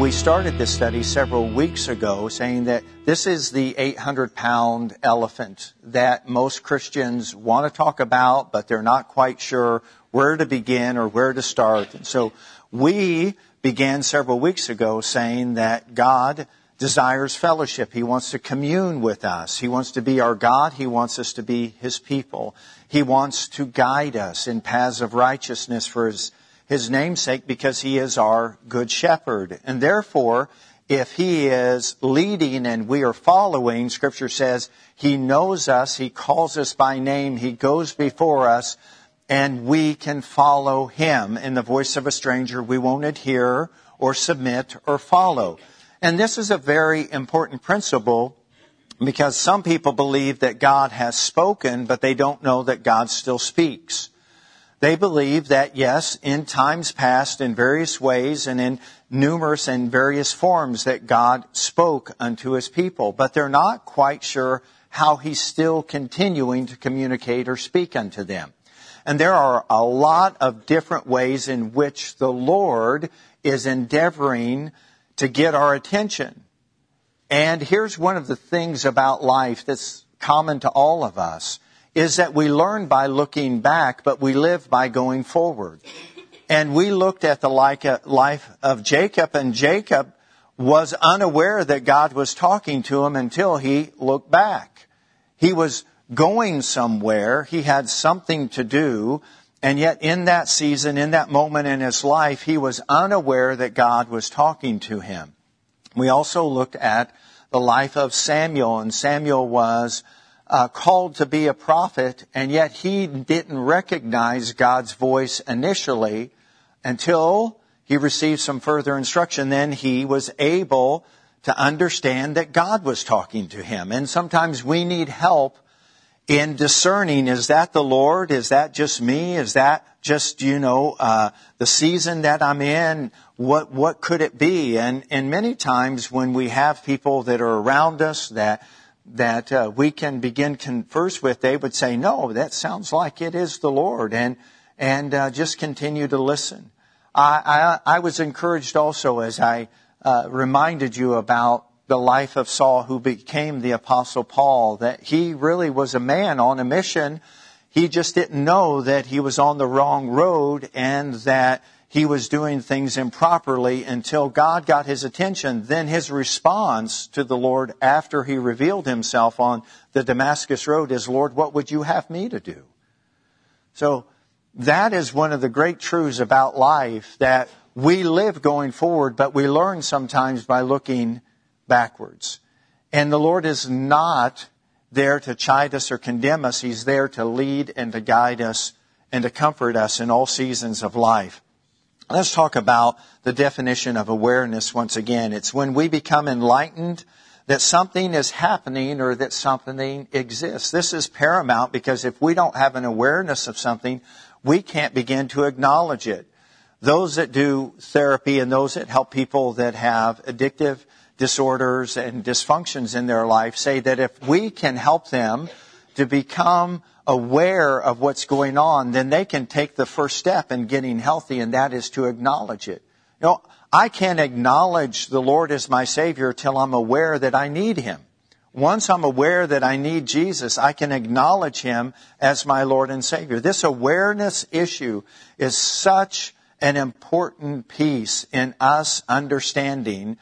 We started this study several weeks ago saying that this is the 800 pound elephant that most Christians want to talk about, but they're not quite sure where to begin or where to start. And so we began several weeks ago saying that God desires fellowship. He wants to commune with us. He wants to be our God. He wants us to be His people. He wants to guide us in paths of righteousness for His his namesake because he is our good shepherd. And therefore, if he is leading and we are following, scripture says he knows us, he calls us by name, he goes before us, and we can follow him. In the voice of a stranger, we won't adhere or submit or follow. And this is a very important principle because some people believe that God has spoken, but they don't know that God still speaks. They believe that, yes, in times past, in various ways and in numerous and various forms, that God spoke unto his people, but they're not quite sure how he's still continuing to communicate or speak unto them. And there are a lot of different ways in which the Lord is endeavoring to get our attention. And here's one of the things about life that's common to all of us is that we learn by looking back, but we live by going forward. And we looked at the uh, life of Jacob, and Jacob was unaware that God was talking to him until he looked back. He was going somewhere, he had something to do, and yet in that season, in that moment in his life, he was unaware that God was talking to him. We also looked at the life of Samuel, and Samuel was uh, called to be a prophet, and yet he didn't recognize God's voice initially until he received some further instruction. Then he was able to understand that God was talking to him. And sometimes we need help in discerning, is that the Lord? Is that just me? Is that just, you know, uh, the season that I'm in? What, what could it be? And, and many times when we have people that are around us that that uh, we can begin converse with, they would say, "No, that sounds like it is the Lord," and and uh, just continue to listen. I, I, I was encouraged also as I uh, reminded you about the life of Saul, who became the Apostle Paul, that he really was a man on a mission. He just didn't know that he was on the wrong road and that he was doing things improperly until God got his attention. Then his response to the Lord after he revealed himself on the Damascus road is, Lord, what would you have me to do? So that is one of the great truths about life that we live going forward, but we learn sometimes by looking backwards. And the Lord is not there to chide us or condemn us. He's there to lead and to guide us and to comfort us in all seasons of life. Let's talk about the definition of awareness once again. It's when we become enlightened that something is happening or that something exists. This is paramount because if we don't have an awareness of something, we can't begin to acknowledge it. Those that do therapy and those that help people that have addictive disorders and dysfunctions in their life say that if we can help them to become aware of what's going on, then they can take the first step in getting healthy, and that is to acknowledge it. You know, I can't acknowledge the Lord as my Savior till I'm aware that I need Him. Once I'm aware that I need Jesus, I can acknowledge Him as my Lord and Savior. This awareness issue is such an important piece in us understanding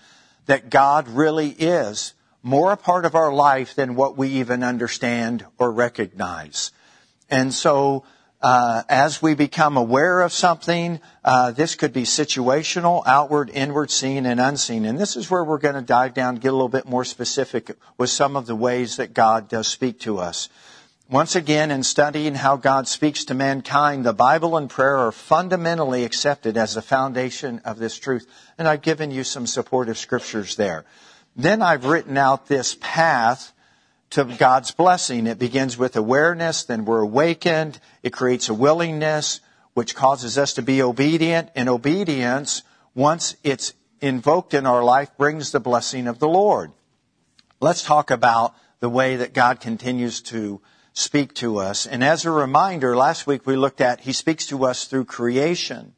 that God really is more a part of our life than what we even understand or recognize. And so, uh, as we become aware of something, uh, this could be situational, outward, inward, seen, and unseen. And this is where we're going to dive down, get a little bit more specific with some of the ways that God does speak to us. Once again, in studying how God speaks to mankind, the Bible and prayer are fundamentally accepted as the foundation of this truth. And I've given you some supportive scriptures there. Then I've written out this path to God's blessing. It begins with awareness, then we're awakened. It creates a willingness, which causes us to be obedient. And obedience, once it's invoked in our life, brings the blessing of the Lord. Let's talk about the way that God continues to speak to us. And as a reminder, last week we looked at He speaks to us through creation.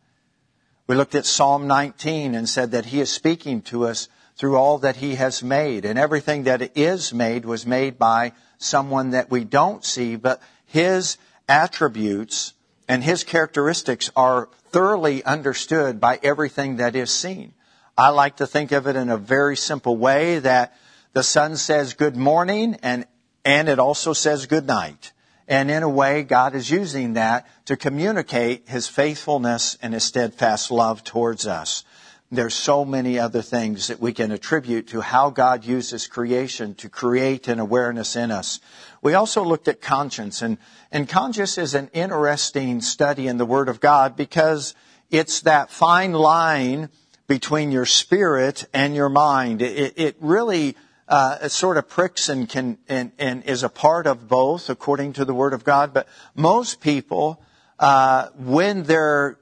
We looked at Psalm 19 and said that He is speaking to us through all that He has made. And everything that is made was made by someone that we don't see, but His attributes and His characteristics are thoroughly understood by everything that is seen. I like to think of it in a very simple way that the sun says good morning and, and it also says good night. And in a way, God is using that to communicate His faithfulness and His steadfast love towards us. There's so many other things that we can attribute to how God uses creation to create an awareness in us. We also looked at conscience and, and conscience is an interesting study in the Word of God because it's that fine line between your spirit and your mind. It, it really uh, it sort of pricks and can and, and, is a part of both according to the Word of God. But most people, uh, when they're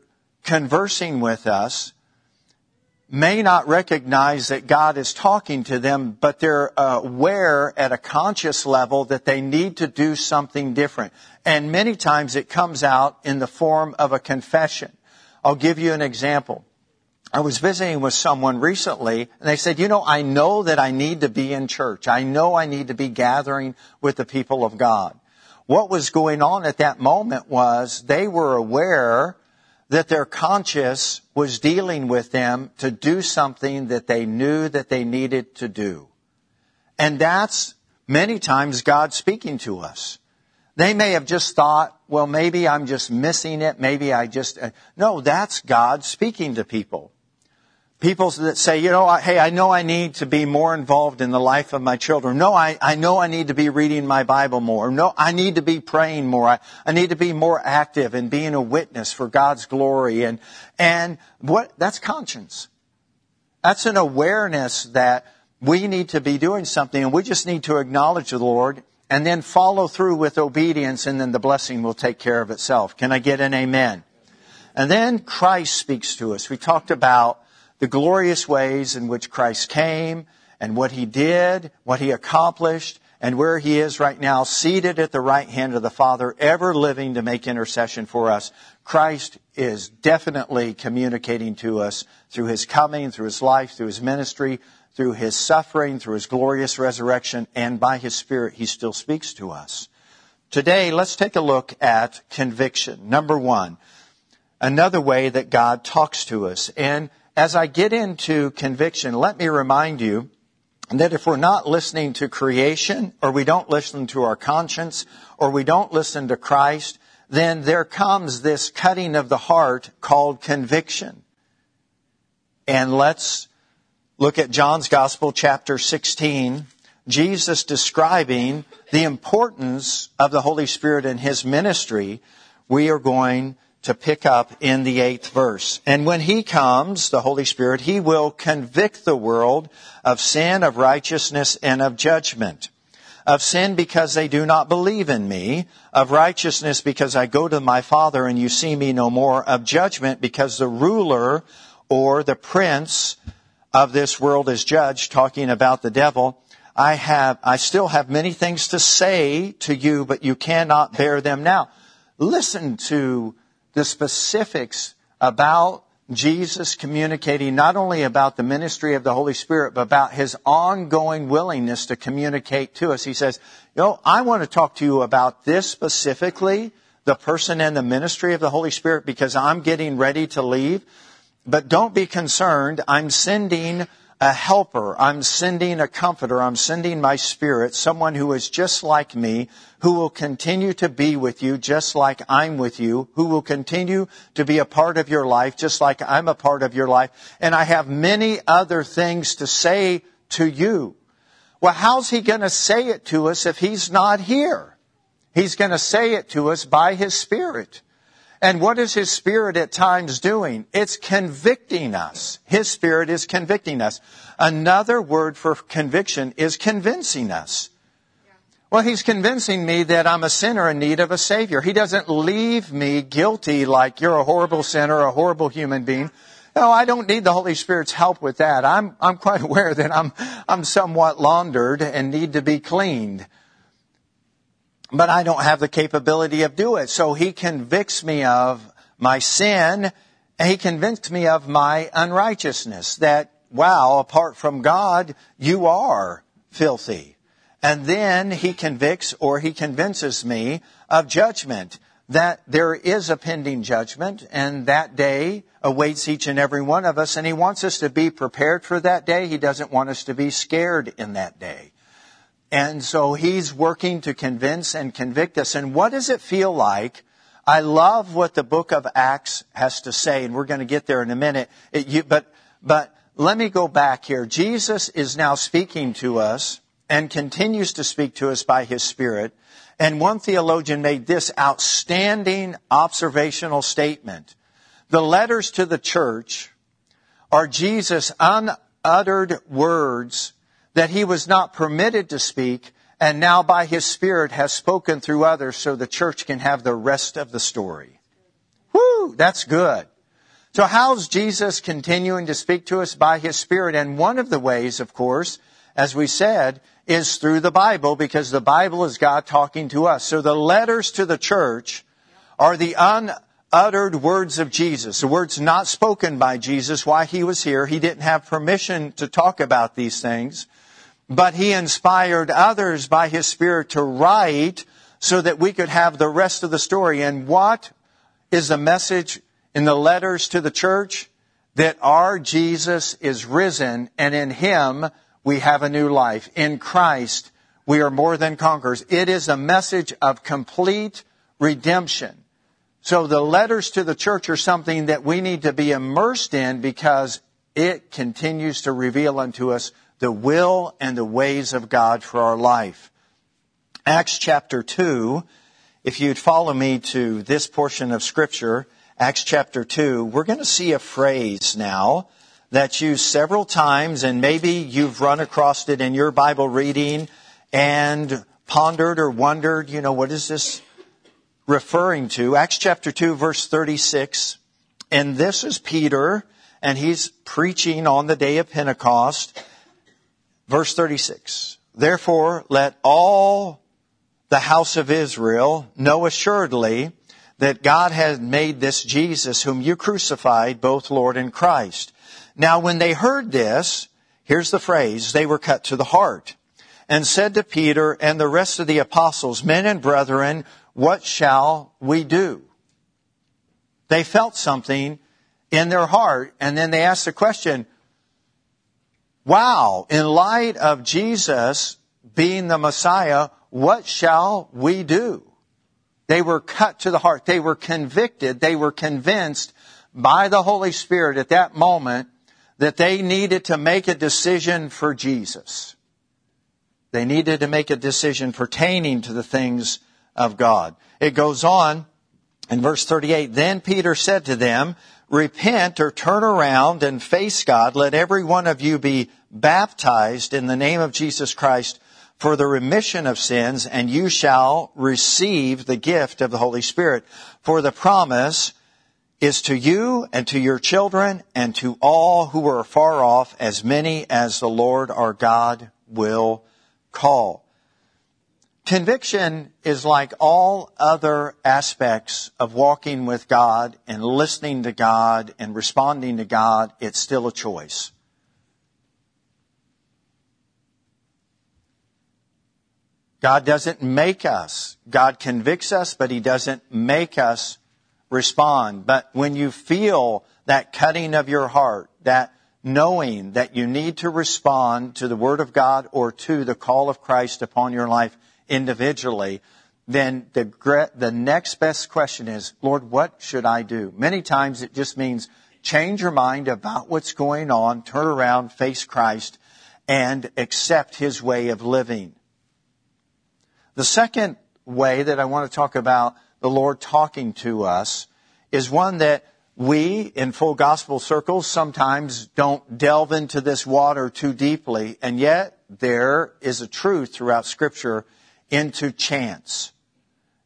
conversing with us, may not recognize that God is talking to them, but they're aware at a conscious level that they need to do something different. And many times it comes out in the form of a confession. I'll give you an example. I was visiting with someone recently and they said, you know, I know that I need to be in church. I know I need to be gathering with the people of God. What was going on at that moment was they were aware that their conscience was dealing with them to do something that they knew that they needed to do. And that's many times God speaking to us. They may have just thought, well, maybe I'm just missing it. Maybe I just, uh, no, that's God speaking to people. People that say, you know, hey, I know I need to be more involved in the life of my children. No, I, I know I need to be reading my Bible more. No, I need to be praying more. I, I need to be more active in being a witness for God's glory. And, and what, that's conscience. That's an awareness that we need to be doing something and we just need to acknowledge the Lord and then follow through with obedience and then the blessing will take care of itself. Can I get an amen? And then Christ speaks to us. We talked about the glorious ways in which Christ came and what he did, what he accomplished, and where he is right now, seated at the right hand of the Father, ever living to make intercession for us. Christ is definitely communicating to us through his coming, through his life, through his ministry, through his suffering, through his glorious resurrection, and by his Spirit, he still speaks to us. Today, let's take a look at conviction. Number one, another way that God talks to us. And as I get into conviction, let me remind you that if we're not listening to creation, or we don't listen to our conscience, or we don't listen to Christ, then there comes this cutting of the heart called conviction. And let's look at John's Gospel, chapter 16. Jesus describing the importance of the Holy Spirit in His ministry. We are going to pick up in the eighth verse. And when He comes, the Holy Spirit, He will convict the world of sin, of righteousness, and of judgment. Of sin because they do not believe in me. Of righteousness because I go to my Father and you see me no more. Of judgment because the ruler or the prince of this world is judged, talking about the devil. I have, I still have many things to say to you, but you cannot bear them now. Listen to the specifics about Jesus communicating not only about the ministry of the Holy Spirit, but about his ongoing willingness to communicate to us. He says, you know, I want to talk to you about this specifically, the person and the ministry of the Holy Spirit, because I'm getting ready to leave. But don't be concerned. I'm sending a helper. I'm sending a comforter. I'm sending my spirit, someone who is just like me, who will continue to be with you just like I'm with you, who will continue to be a part of your life just like I'm a part of your life. And I have many other things to say to you. Well, how's he going to say it to us if he's not here? He's going to say it to us by his spirit. And what is His Spirit at times doing? It's convicting us. His Spirit is convicting us. Another word for conviction is convincing us. Well, He's convincing me that I'm a sinner in need of a Savior. He doesn't leave me guilty like you're a horrible sinner, a horrible human being. No, I don't need the Holy Spirit's help with that. I'm, I'm quite aware that I'm, I'm somewhat laundered and need to be cleaned but I don't have the capability of do it. So he convicts me of my sin And he convinced me of my unrighteousness that, wow, apart from God, you are filthy. And then he convicts or he convinces me of judgment, that there is a pending judgment and that day awaits each and every one of us and he wants us to be prepared for that day. He doesn't want us to be scared in that day. And so he's working to convince and convict us. And what does it feel like? I love what the book of Acts has to say, and we're going to get there in a minute. It, you, but, but let me go back here. Jesus is now speaking to us and continues to speak to us by his Spirit. And one theologian made this outstanding observational statement. The letters to the church are Jesus' unuttered words that he was not permitted to speak and now by his Spirit has spoken through others so the church can have the rest of the story. Whoo, that's good. So how's Jesus continuing to speak to us by his Spirit? And one of the ways, of course, as we said, is through the Bible because the Bible is God talking to us. So the letters to the church are the unuttered words of Jesus, the words not spoken by Jesus while he was here. He didn't have permission to talk about these things, but he inspired others by his Spirit to write so that we could have the rest of the story. And what is the message in the letters to the church? That our Jesus is risen and in him we have a new life. In Christ, we are more than conquerors. It is a message of complete redemption. So the letters to the church are something that we need to be immersed in because it continues to reveal unto us the will and the ways of God for our life. Acts chapter 2, if you'd follow me to this portion of scripture, Acts chapter 2, we're going to see a phrase now that's used several times, and maybe you've run across it in your Bible reading and pondered or wondered, you know, what is this referring to? Acts chapter 2, verse 36. And this is Peter, and he's preaching on the day of Pentecost. Verse 36. Therefore, let all the house of Israel know assuredly that God has made this Jesus, whom you crucified, both Lord and Christ. Now, when they heard this, here's the phrase, they were cut to the heart and said to Peter and the rest of the apostles, men and brethren, what shall we do? They felt something in their heart and then they asked the question, wow, in light of Jesus being the Messiah, what shall we do? They were cut to the heart. They were convicted. They were convinced by the Holy Spirit at that moment that they needed to make a decision for Jesus. They needed to make a decision pertaining to the things of God. It goes on in verse 38, then Peter said to them, repent or turn around and face God. Let every one of you be baptized in the name of Jesus Christ for the remission of sins, and you shall receive the gift of the Holy Spirit. For the promise is to you and to your children and to all who are far off, as many as the Lord our God will call. Conviction is like all other aspects of walking with God and listening to God and responding to God. It's still a choice. God doesn't make us. God convicts us, but He doesn't make us respond. But when you feel that cutting of your heart, that knowing that you need to respond to the Word of God or to the call of Christ upon your life individually, then the, the next best question is, Lord, what should I do? Many times it just means change your mind about what's going on, turn around, face Christ, and accept His way of living. The second way that I want to talk about the Lord talking to us is one that we in full gospel circles sometimes don't delve into this water too deeply, and yet there is a truth throughout scripture into chance.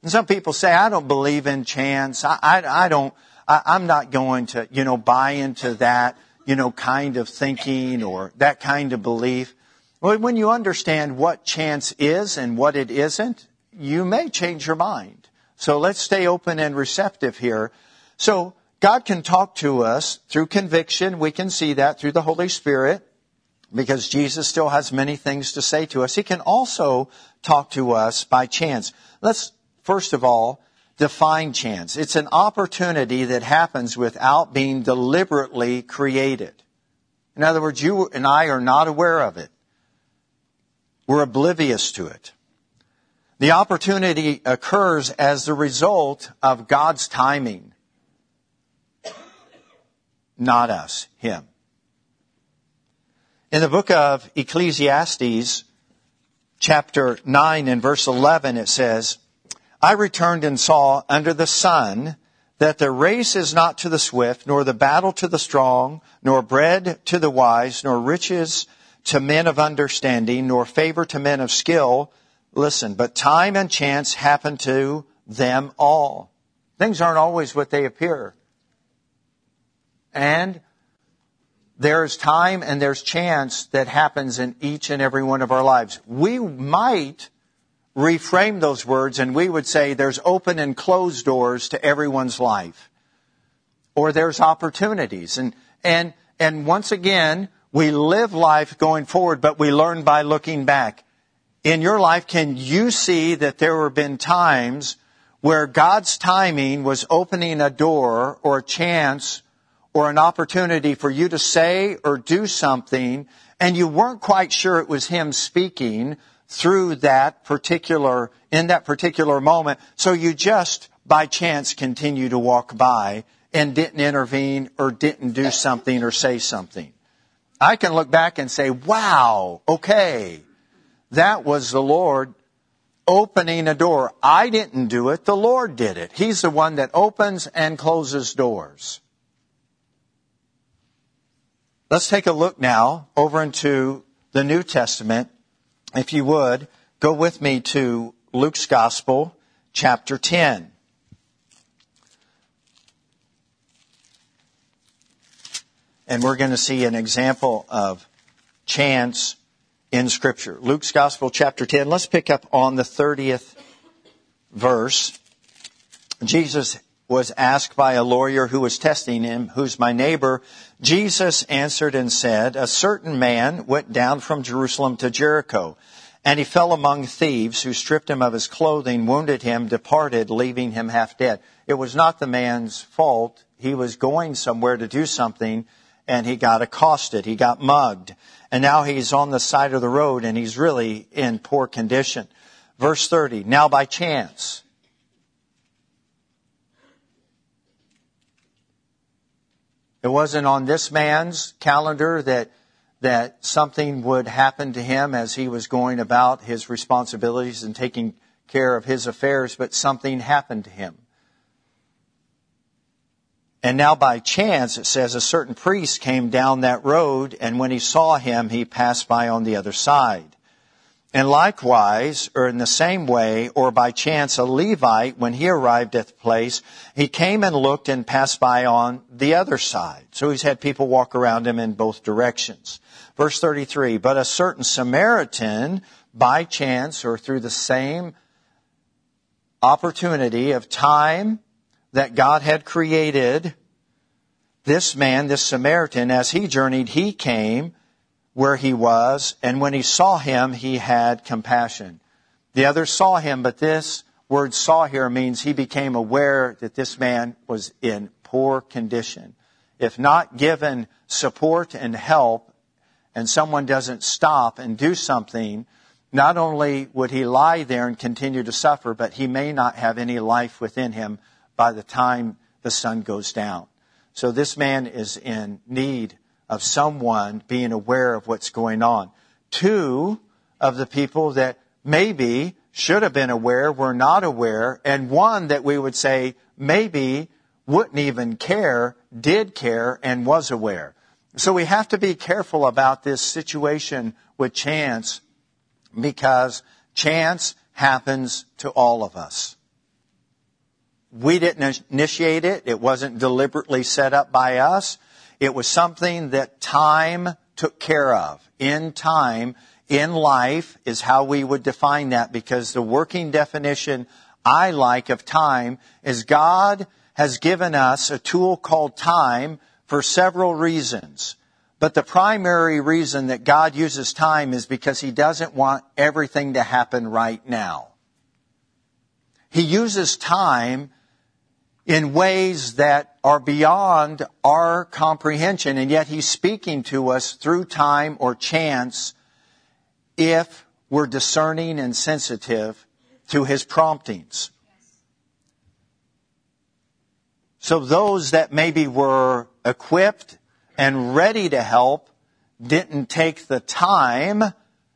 And some people say, I don't believe in chance. I, I, I don't, I, I'm not going to, you know, buy into that, you know, kind of thinking or that kind of belief. Well, when you understand what chance is and what it isn't, you may change your mind. So let's stay open and receptive here. So God can talk to us through conviction. We can see that through the Holy Spirit because Jesus still has many things to say to us. He can also talk to us by chance. Let's first of all define chance. It's an opportunity that happens without being deliberately created. In other words, you and I are not aware of it. We're oblivious to it. The opportunity occurs as the result of God's timing. Not us, Him. In the book of Ecclesiastes, chapter 9 and verse 11, it says, I returned and saw under the sun that the race is not to the swift, nor the battle to the strong, nor bread to the wise, nor riches to men of understanding, nor favor to men of skill. Listen, but time and chance happen to them all. Things aren't always what they appear. And there's time and there's chance that happens in each and every one of our lives. We might reframe those words and we would say there's open and closed doors to everyone's life. Or there's opportunities. And, and, and once again, we live life going forward, but we learn by looking back. In your life, can you see that there have been times where God's timing was opening a door or a chance or an opportunity for you to say or do something and you weren't quite sure it was him speaking through that particular, in that particular moment. So you just by chance continue to walk by and didn't intervene or didn't do something or say something. I can look back and say, wow, okay, that was the Lord opening a door. I didn't do it. The Lord did it. He's the one that opens and closes doors. Let's take a look now over into the New Testament. If you would, go with me to Luke's Gospel, chapter 10. And we're going to see an example of chance in Scripture. Luke's Gospel, chapter 10. Let's pick up on the 30th verse. Jesus was asked by a lawyer who was testing him, who's my neighbor, Jesus answered and said, a certain man went down from Jerusalem to Jericho, and he fell among thieves who stripped him of his clothing, wounded him, departed, leaving him half dead. It was not the man's fault. He was going somewhere to do something, and he got accosted. He got mugged. And now he's on the side of the road, and he's really in poor condition. Verse 30, now by chance, It wasn't on this man's calendar that that something would happen to him as he was going about his responsibilities and taking care of his affairs, but something happened to him. And now by chance, it says a certain priest came down that road, and when he saw him, he passed by on the other side. And likewise, or in the same way, or by chance, a Levite, when he arrived at the place, he came and looked and passed by on the other side. So he's had people walk around him in both directions. Verse 33, but a certain Samaritan, by chance or through the same opportunity of time that God had created, this man, this Samaritan, as he journeyed, he came where he was, and when he saw him, he had compassion. The others saw him, but this word saw here means he became aware that this man was in poor condition. If not given support and help, and someone doesn't stop and do something, not only would he lie there and continue to suffer, but he may not have any life within him by the time the sun goes down. So this man is in need of someone being aware of what's going on. Two of the people that maybe should have been aware were not aware, and one that we would say maybe wouldn't even care, did care, and was aware. So we have to be careful about this situation with chance because chance happens to all of us. We didn't initiate it. It wasn't deliberately set up by us. It was something that time took care of. In time, in life is how we would define that because the working definition I like of time is God has given us a tool called time for several reasons. But the primary reason that God uses time is because He doesn't want everything to happen right now. He uses time in ways that are beyond our comprehension, and yet He's speaking to us through time or chance if we're discerning and sensitive to His promptings. So those that maybe were equipped and ready to help didn't take the time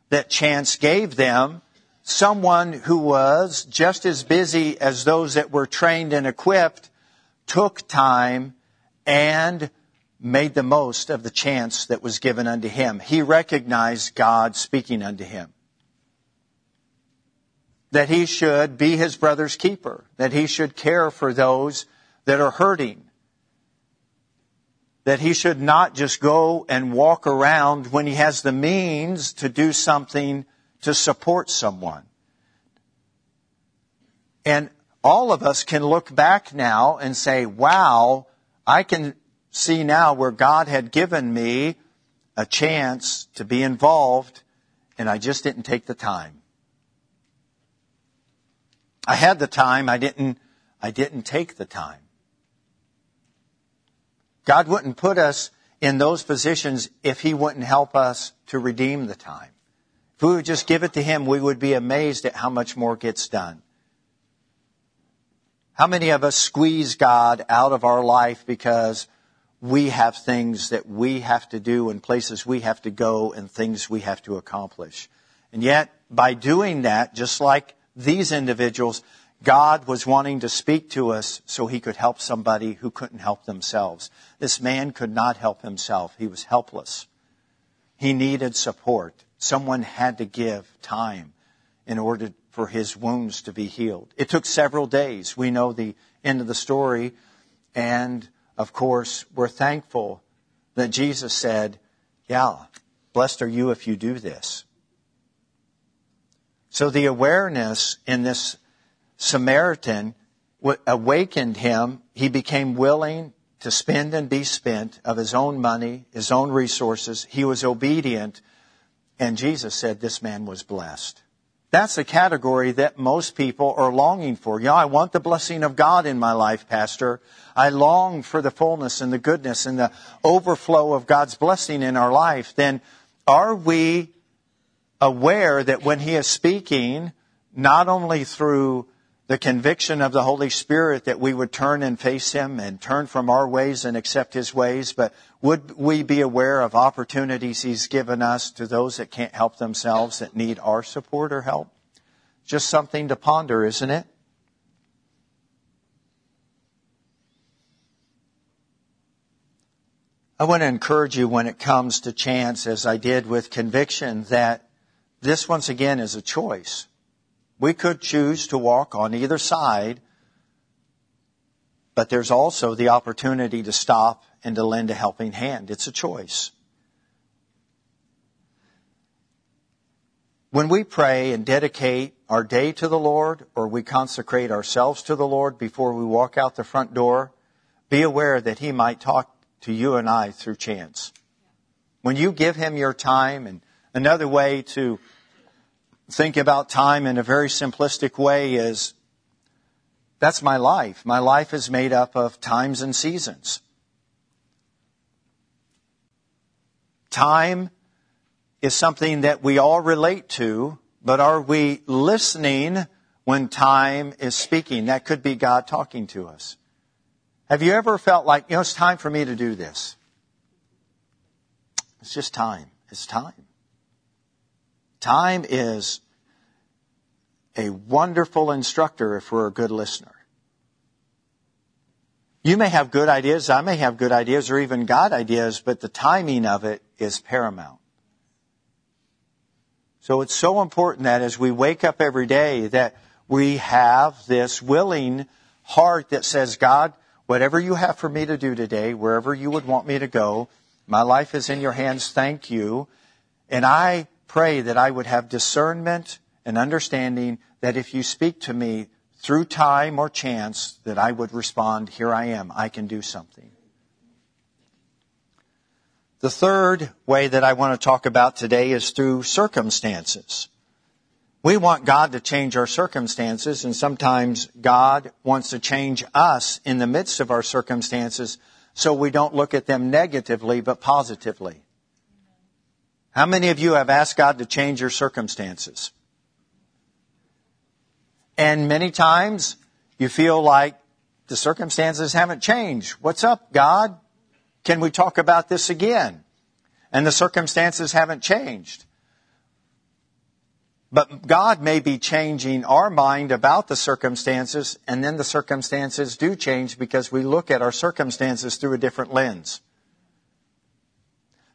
that chance gave them. Someone who was just as busy as those that were trained and equipped took time and made the most of the chance that was given unto him. He recognized God speaking unto him. That he should be his brother's keeper. That he should care for those that are hurting. That he should not just go and walk around when he has the means to do something to support someone. And all of us can look back now and say, wow, I can see now where God had given me a chance to be involved and I just didn't take the time. I had the time, I didn't, I didn't take the time. God wouldn't put us in those positions if He wouldn't help us to redeem the time. If we would just give it to Him, we would be amazed at how much more gets done. How many of us squeeze God out of our life because we have things that we have to do and places we have to go and things we have to accomplish? And yet, by doing that, just like these individuals, God was wanting to speak to us so he could help somebody who couldn't help themselves. This man could not help himself. He was helpless. He needed support. Someone had to give time in order for his wounds to be healed. It took several days. We know the end of the story. And of course, we're thankful that Jesus said, yeah, blessed are you if you do this. So the awareness in this Samaritan awakened him. He became willing to spend and be spent of his own money, his own resources. He was obedient. And Jesus said this man was blessed. That's a category that most people are longing for. Yeah, I want the blessing of God in my life, Pastor. I long for the fullness and the goodness and the overflow of God's blessing in our life. Then are we aware that when He is speaking, not only through the conviction of the Holy Spirit that we would turn and face Him and turn from our ways and accept His ways, but would we be aware of opportunities He's given us to those that can't help themselves, that need our support or help? Just something to ponder, isn't it? I want to encourage you when it comes to chance, as I did with conviction, that this once again is a choice. We could choose to walk on either side, but there's also the opportunity to stop and to lend a helping hand. It's a choice. When we pray and dedicate our day to the Lord, or we consecrate ourselves to the Lord before we walk out the front door, be aware that He might talk to you and I through chance. When you give Him your time, and another way to think about time in a very simplistic way is that's my life. My life is made up of times and seasons. Time is something that we all relate to, but are we listening when time is speaking? That could be God talking to us. Have you ever felt like, you know, it's time for me to do this? It's just time. It's time. Time is a wonderful instructor if we're a good listener. You may have good ideas, I may have good ideas, or even God ideas, but the timing of it is paramount. So it's so important that as we wake up every day that we have this willing heart that says, God, whatever you have for me to do today, wherever you would want me to go, my life is in your hands. Thank you. And I pray that I would have discernment and understanding that if you speak to me through time or chance that I would respond, here I am, I can do something. The third way that I want to talk about today is through circumstances. We want God to change our circumstances, and sometimes God wants to change us in the midst of our circumstances so we don't look at them negatively but positively. How many of you have asked God to change your circumstances? And many times you feel like the circumstances haven't changed. What's up, God? Can we talk about this again? And the circumstances haven't changed. But God may be changing our mind about the circumstances, and then the circumstances do change because we look at our circumstances through a different lens.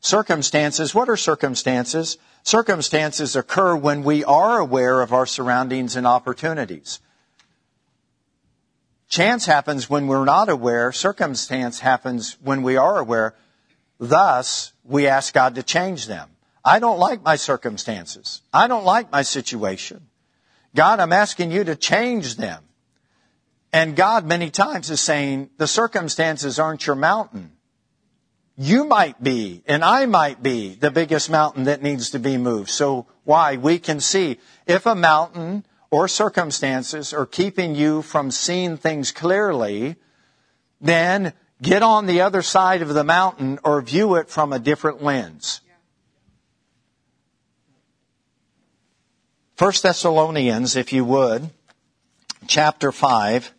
Circumstances, what are circumstances? Circumstances occur when we are aware of our surroundings and opportunities. Chance happens when we're not aware. Circumstance happens when we are aware. Thus, we ask God to change them. I don't like my circumstances. I don't like my situation. God, I'm asking you to change them. And God many times is saying, the circumstances aren't your mountain. You might be, and I might be, the biggest mountain that needs to be moved. So why? We can see if a mountain or circumstances are keeping you from seeing things clearly, then get on the other side of the mountain or view it from a different lens. First Thessalonians, if you would, chapter 5.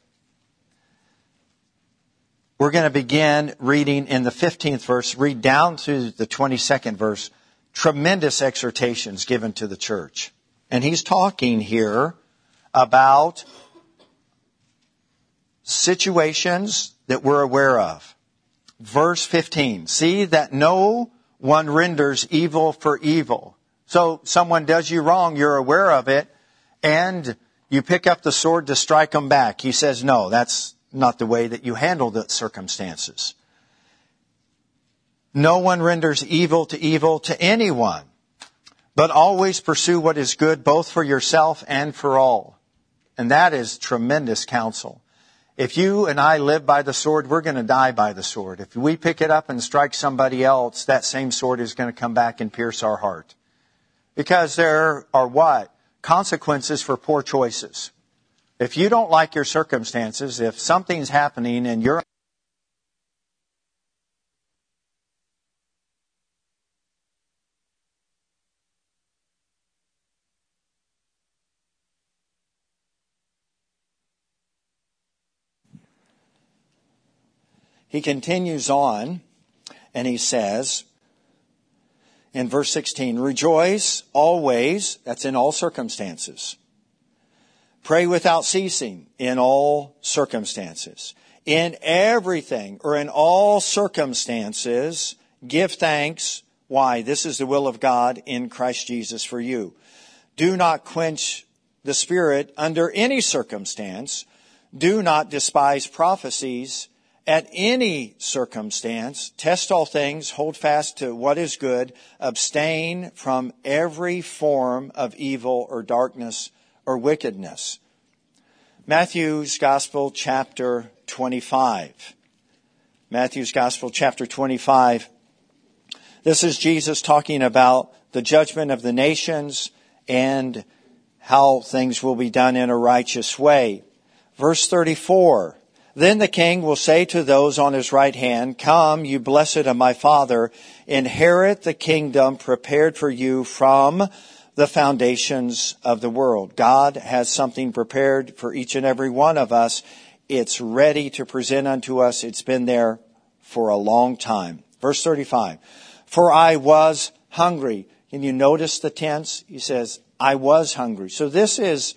We're going to begin reading in the 15th verse, read down to the 22nd verse. Tremendous exhortations given to the church. And he's talking here about situations that we're aware of. Verse 15, see that no one renders evil for evil. So someone does you wrong, you're aware of it, and you pick up the sword to strike them back. He says, no, that's not the way that you handle the circumstances. No one renders evil to evil to anyone, but always pursue what is good both for yourself and for all. And that is tremendous counsel. If you and I live by the sword, we're going to die by the sword. If we pick it up and strike somebody else, that same sword is going to come back and pierce our heart. Because there are what? Consequences for poor choices. If you don't like your circumstances, if something's happening and you're He continues on and he says in verse 16, rejoice always, that's in all circumstances. Pray without ceasing in all circumstances. In everything or in all circumstances, give thanks. Why? This is the will of God in Christ Jesus for you. Do not quench the spirit under any circumstance. Do not despise prophecies at any circumstance, test all things, hold fast to what is good, abstain from every form of evil or darkness or wickedness. Matthew's Gospel, chapter 25. Matthew's Gospel, chapter 25. This is Jesus talking about the judgment of the nations and how things will be done in a righteous way. Verse 34. Then the king will say to those on his right hand, Come, you blessed of my father, inherit the kingdom prepared for you from the foundations of the world. God has something prepared for each and every one of us. It's ready to present unto us. It's been there for a long time. Verse 35. For I was hungry. Can you notice the tense? He says, I was hungry. So this is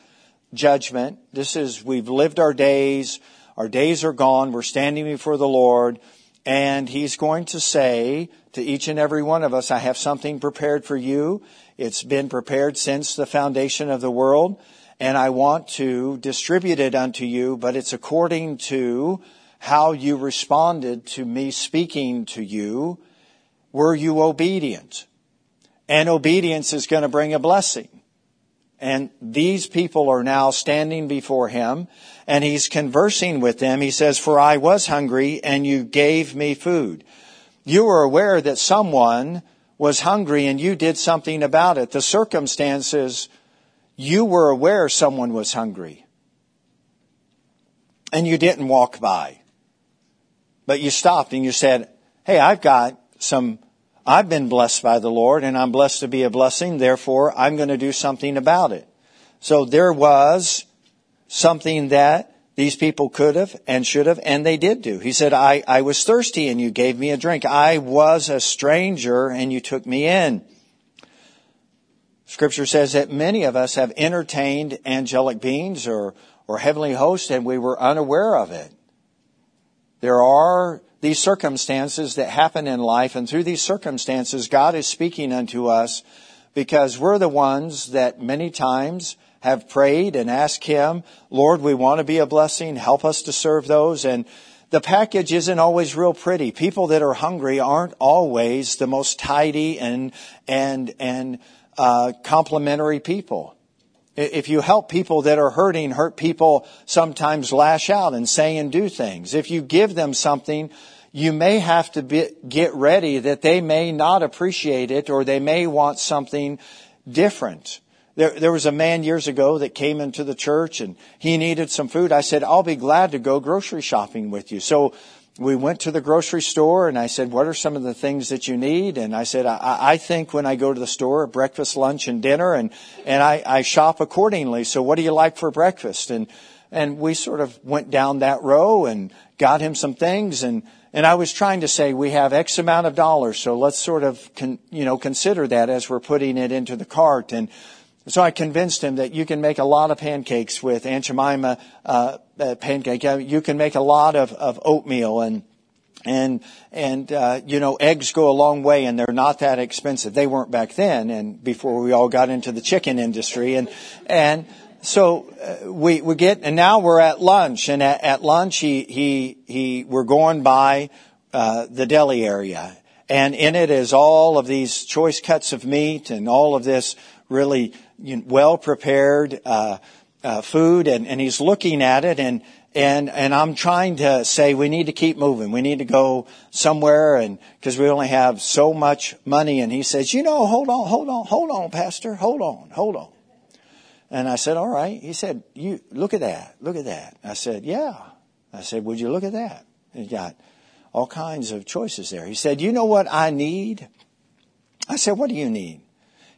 judgment. This is, we've lived our days. Our days are gone. We're standing before the Lord. And He's going to say to each and every one of us, I have something prepared for you. It's been prepared since the foundation of the world. And I want to distribute it unto you, but it's according to how you responded to me speaking to you. Were you obedient? And obedience is going to bring a blessing. And these people are now standing before him and he's conversing with them. He says, for I was hungry and you gave me food. You were aware that someone was hungry and you did something about it. The circumstances, you were aware someone was hungry. And you didn't walk by. But you stopped and you said, Hey, I've got some, I've been blessed by the Lord and I'm blessed to be a blessing. Therefore, I'm going to do something about it. So there was something that these people could have and should have, and they did do. He said, I, I was thirsty and you gave me a drink. I was a stranger and you took me in. Scripture says that many of us have entertained angelic beings or, or heavenly hosts and we were unaware of it. There are these circumstances that happen in life and through these circumstances, God is speaking unto us because we're the ones that many times have prayed and asked Him, Lord, we want to be a blessing. Help us to serve those. And the package isn't always real pretty. People that are hungry aren't always the most tidy and, and, and, uh, complimentary people. If you help people that are hurting, hurt people sometimes lash out and say and do things. If you give them something, you may have to be, get ready that they may not appreciate it or they may want something different. There, there was a man years ago that came into the church and he needed some food. I said, I'll be glad to go grocery shopping with you. So we went to the grocery store and I said, what are some of the things that you need? And I said, I, I think when I go to the store, breakfast, lunch, and dinner, and, and I, I shop accordingly. So what do you like for breakfast? And, and we sort of went down that row and got him some things and, and I was trying to say we have X amount of dollars, so let's sort of, con, you know, consider that as we're putting it into the cart. And so I convinced him that you can make a lot of pancakes with Aunt Jemima uh, uh, pancake. You can make a lot of, of oatmeal and and and uh, you know eggs go a long way and they're not that expensive. They weren't back then, and before we all got into the chicken industry and and so uh, we we get and now we're at lunch and at, at lunch he he he we're going by uh, the deli area and in it is all of these choice cuts of meat and all of this really well prepared uh, uh, food, and, and he's looking at it, and and and I'm trying to say we need to keep moving. We need to go somewhere, and because we only have so much money. And he says, you know, hold on, hold on, hold on, Pastor, hold on, hold on. And I said, all right. He said, you look at that, look at that. I said, yeah. I said, would you look at that? He got all kinds of choices there. He said, you know what I need? I said, what do you need?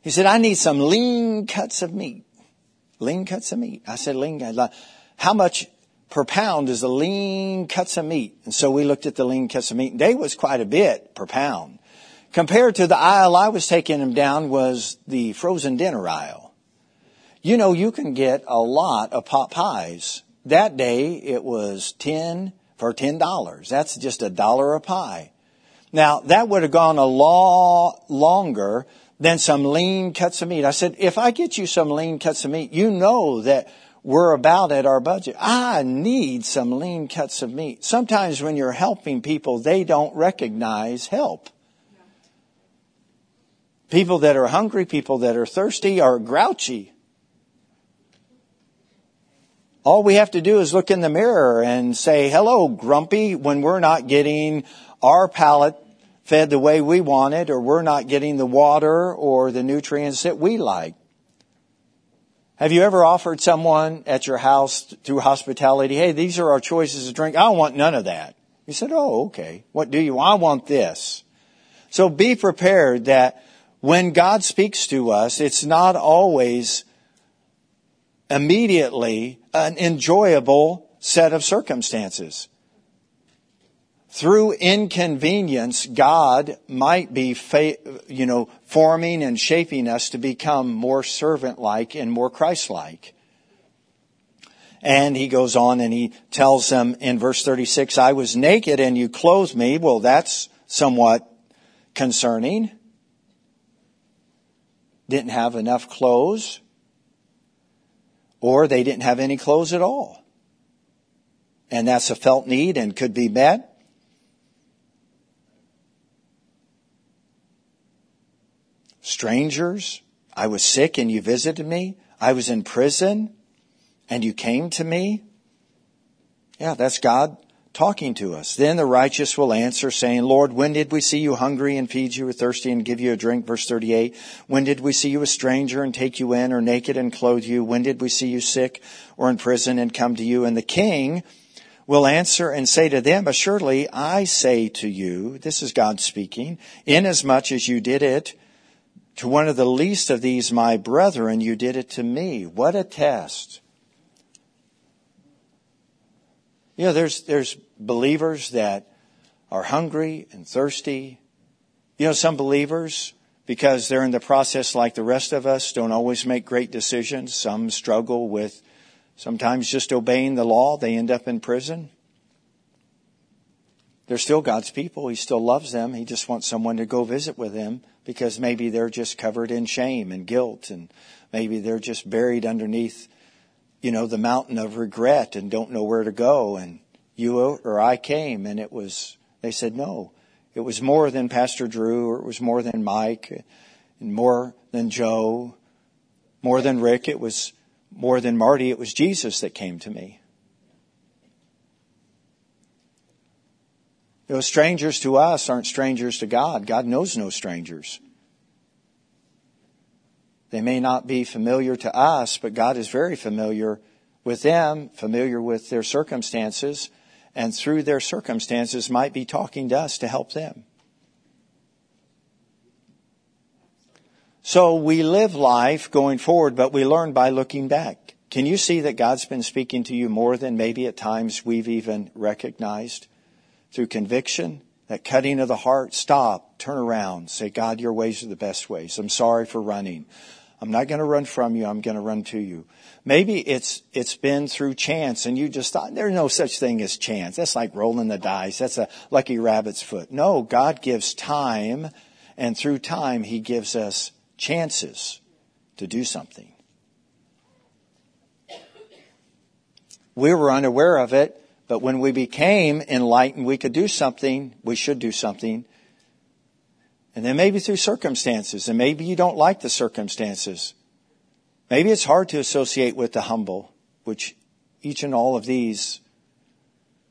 He said, I need some lean cuts of meat. Lean cuts of meat. I said, lean. How much per pound is the lean cuts of meat? And so we looked at the lean cuts of meat. They was quite a bit per pound. Compared to the aisle I was taking them down was the frozen dinner aisle. You know, you can get a lot of pot pies. That day it was 10 for $10. That's just a dollar a pie. Now that would have gone a lot longer than some lean cuts of meat. I said, if I get you some lean cuts of meat, you know that we're about at our budget. I need some lean cuts of meat. Sometimes when you're helping people, they don't recognize help. People that are hungry, people that are thirsty are grouchy. All we have to do is look in the mirror and say, hello, grumpy, when we're not getting our palate fed the way we want it, or we're not getting the water or the nutrients that we like. Have you ever offered someone at your house through hospitality, hey, these are our choices of drink. I don't want none of that. You said, oh, okay. What do you want? I want this. So be prepared that when God speaks to us, it's not always immediately an enjoyable set of circumstances through inconvenience, God might be, you know, forming and shaping us to become more servant-like and more Christ-like. And he goes on and he tells them in verse 36, I was naked and you clothed me. Well, that's somewhat concerning. Didn't have enough clothes. Or they didn't have any clothes at all. And that's a felt need and could be met. strangers. I was sick and you visited me. I was in prison and you came to me? Yeah, that's God talking to us. Then the righteous will answer saying, Lord, when did we see you hungry and feed you or thirsty and give you a drink? Verse 38. When did we see you a stranger and take you in or naked and clothe you? When did we see you sick or in prison and come to you? And the king will answer and say to them, Assuredly, I say to you, this is God speaking, inasmuch as you did it to one of the least of these my brethren, you did it to me. What a test. You know, there's, there's believers that are hungry and thirsty. You know, some believers, because they're in the process like the rest of us, don't always make great decisions. Some struggle with sometimes just obeying the law. They end up in prison. They're still God's people. He still loves them. He just wants someone to go visit with them because maybe they're just covered in shame and guilt and maybe they're just buried underneath you know, the mountain of regret and don't know where to go. And you or I came and it was, they said, no, it was more than Pastor Drew or it was more than Mike and more than Joe, more than Rick. It was more than Marty. It was Jesus that came to me. Those strangers to us aren't strangers to God. God knows no strangers. They may not be familiar to us, but God is very familiar with them, familiar with their circumstances, and through their circumstances might be talking to us to help them. So we live life going forward, but we learn by looking back. Can you see that God's been speaking to you more than maybe at times we've even recognized? Through conviction, that cutting of the heart, stop, turn around, say, God, your ways are the best ways. I'm sorry for running. I'm not going to run from you. I'm going to run to you. Maybe it's, it's been through chance and you just thought there's no such thing as chance. That's like rolling the dice. That's a lucky rabbit's foot. No, God gives time and through time He gives us chances to do something. We were unaware of it, but when we became enlightened, we could do something, we should do something, and then maybe through circumstances, and maybe you don't like the circumstances. Maybe it's hard to associate with the humble, which each and all of these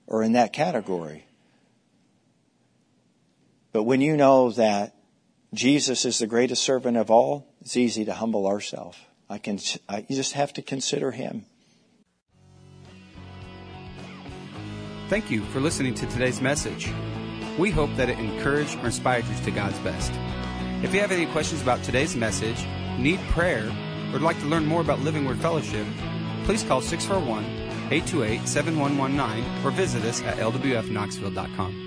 are in that category. But when you know that Jesus is the greatest servant of all, it's easy to humble ourselves. I can, I, you just have to consider him. Thank you for listening to today's message. We hope that it encouraged or inspired you to God's best. If you have any questions about today's message, need prayer, or like to learn more about Living Word Fellowship, please call 641 828 7119 or visit us at lwfknoxville.com.